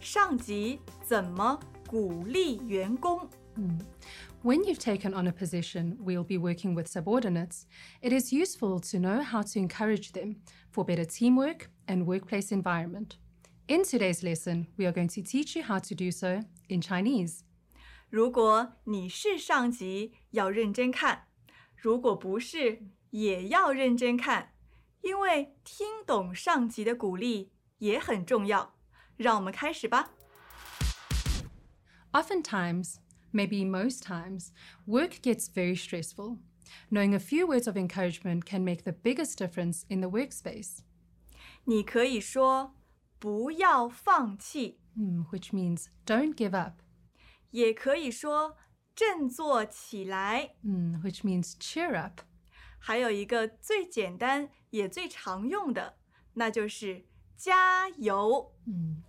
上级怎么鼓励员工。When you've taken on a position you'll be working with subordinates, it is useful to know how to encourage them for better teamwork and workplace environment. In today's lesson, we are going to teach you how to do so in Chinese. 如果你是上级，要认真看；如果不是，也要认真看，因为听懂上级的鼓励也很重要。让我们开始吧。 Oftentimes, maybe most times, work gets very stressful. Knowing a few words of encouragement can make the biggest difference in the workspace, 你可以说“不要放弃 mm, which means don't give up, ”，也可以说“振作起来 mm, which means cheer up. ”。还有一个最简单也最常用的，那就是“ 加油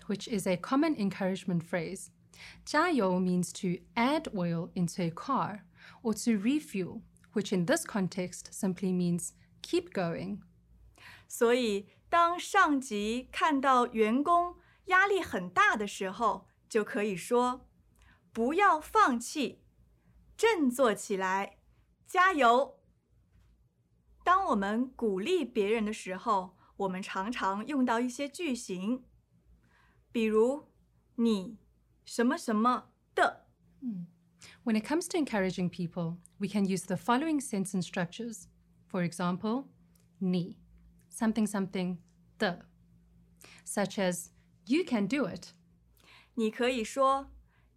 which is a common encouragement phrase. 加油 means to add oil into a car or to refuel, which in this context simply means keep going. ”。所以，当上级看到员工压力很大的时候，就可以说：“不要放弃，振作起来，加油。”当我们鼓励别人的时候， 我们常常用到一些句型，比如“你什么什么的 When it comes to encouraging people, we can use the following sentence structures. For example, ni, something something, the, such as you can do it, ”，你可以说“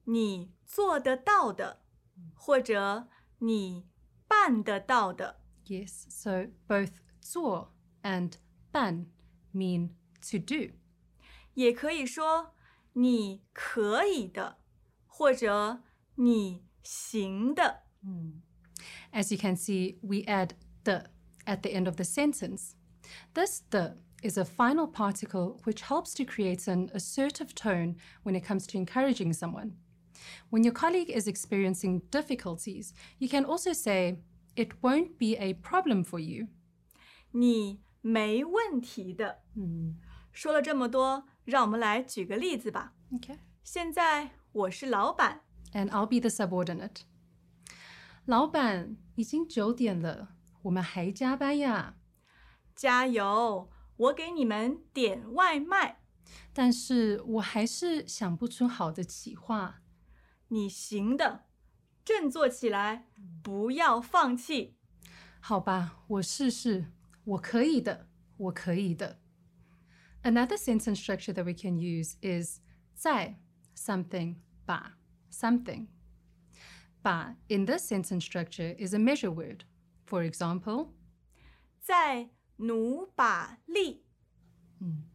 你做得到的”，或者“你办得到的”。 Yes, so both 做 and 办 mean to do. 也可以说你可以的，或者你行的。 As you can see, we add the at the end of the sentence. This the is a final particle which helps to create an assertive tone when it comes to encouraging someone. When your colleague is experiencing difficulties, you can also say, It won't be a problem for you. 你 没问题的。嗯说了这么多，让我们来举个例子吧。Okay. 现在我是老板，And I'll be the subordinate. 老板，已经九点了，我们还加班呀。加油！我给你们点外卖，但是我还是想不出好的企划。你行的，振作起来，不要放弃。好吧，我试试，我可以的，我可以的。Another sentence structure that we can use is 在 something 把 something. 把 in this sentence structure is a measure word. For example, 再努把力。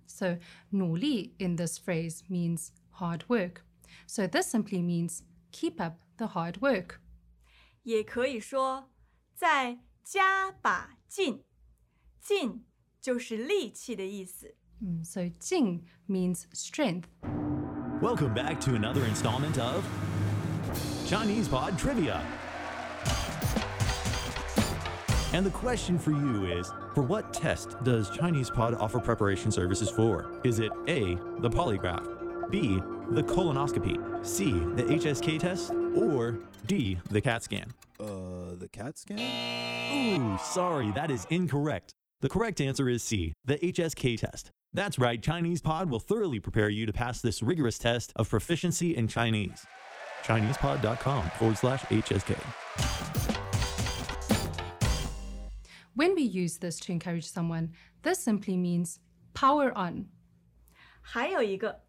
So 努力 in this phrase means hard work. So this simply means keep up the hard work. 也可以说再加把劲。劲就是力气的意思。Mm, so 劲 means strength. Welcome back to another installment of ChinesePod Trivia. And the question for you is For what test does ChinesePod offer preparation services for? Is it A, the polygraph, B, the colonoscopy, C, the HSK test, or D, the CAT scan? Uh, the CAT scan? Ooh, sorry, that is incorrect. The correct answer is C, the HSK test. That's right, ChinesePod will thoroughly prepare you to pass this rigorous test of proficiency in Chinese. ChinesePod.com forward slash HSK. When we use this to encourage someone, this simply means power on. 还有一个，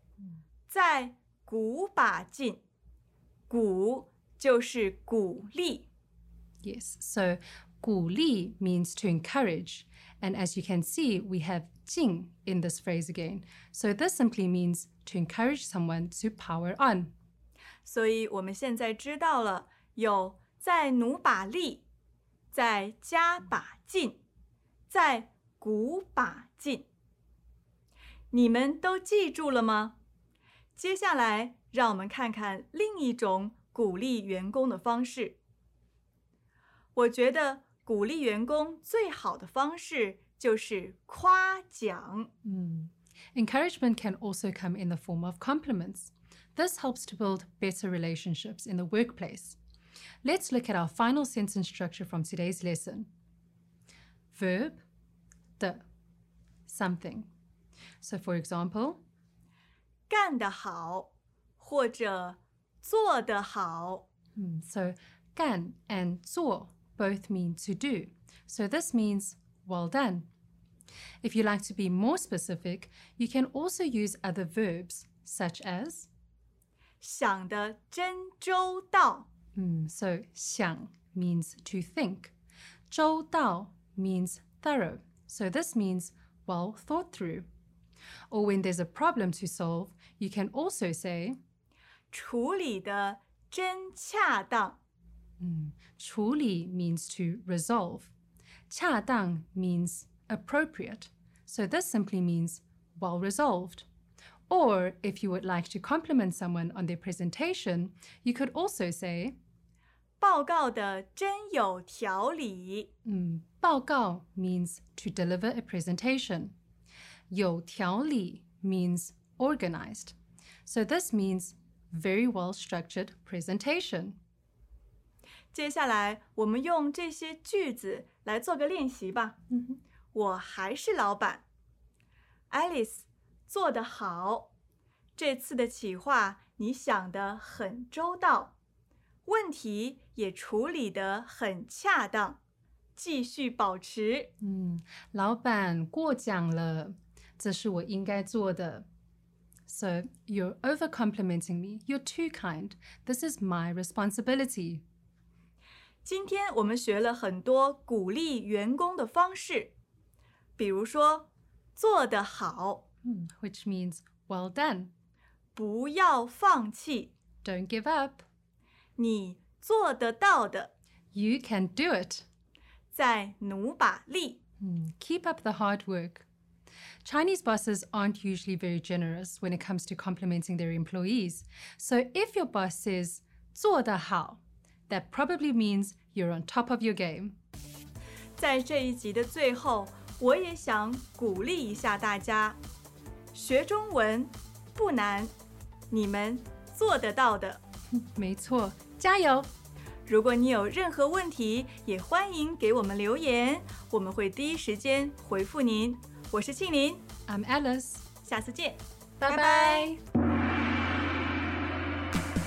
再鼓把劲，鼓就是鼓励。Yes, so 鼓励 means to encourage. And as you can see, we have 进 in this phrase again. So this simply means to encourage someone to power on. 所以我们现在知道了，有再努把力，再加把劲，再鼓把劲。你们都记住了吗？接下来，让我们看看另一种鼓励员工的方式。我觉得鼓励员工最好的方式就是夸奖。 Encouragement can also come in the form of compliments. This helps to build better relationships in the workplace. Let's look at our final sentence structure from today's lesson. Verb, 的 something. So, for example, 干得好，或者做得好。 mm, so 干 and 做 both mean to do. So, this means well done. If you like to be more specific, you can also use other verbs such as 想得真周到。 Mm, so 想 means to think. 周到 means thorough. So this means well thought through. Or when there's a problem to solve, you can also say 处理的真恰当。 处理 means to resolve. 恰当 means appropriate. So this simply means well resolved. Or if you would like to compliment someone on their presentation, you could also say 报告的真有条理。 Mm, 报告 means to deliver a presentation. 有条理 means organized. So this means very well structured presentation. 接下来，我们用这些句子来做个练习吧。我还是老板，Alice 做得好。这次的企划你想得很周到，问题也处理得很恰当。继续保持。嗯老板过奖了，这是我应该做的。So you're over complimenting me. You're too kind. This is my responsibility. 今天我们学了很多鼓励员工的方式，比如说做得好， Mm, which means well done. 不要放弃， Don't give up. 你做得到的， You can do it. 再努把力。 Mm, Keep up the hard work. Chinese bosses aren't usually very generous when it comes to complimenting their employees. So if your boss says 做得好, that probably means you're on top of your game. 在这一集的最后，我也想鼓励一下大家，学中文不难，你们做得到的。没错，加油！如果你有任何问题，也欢迎给我们留言，我们会第一时间回复您。我是庆林，I'm Alice. 下次见拜 bye.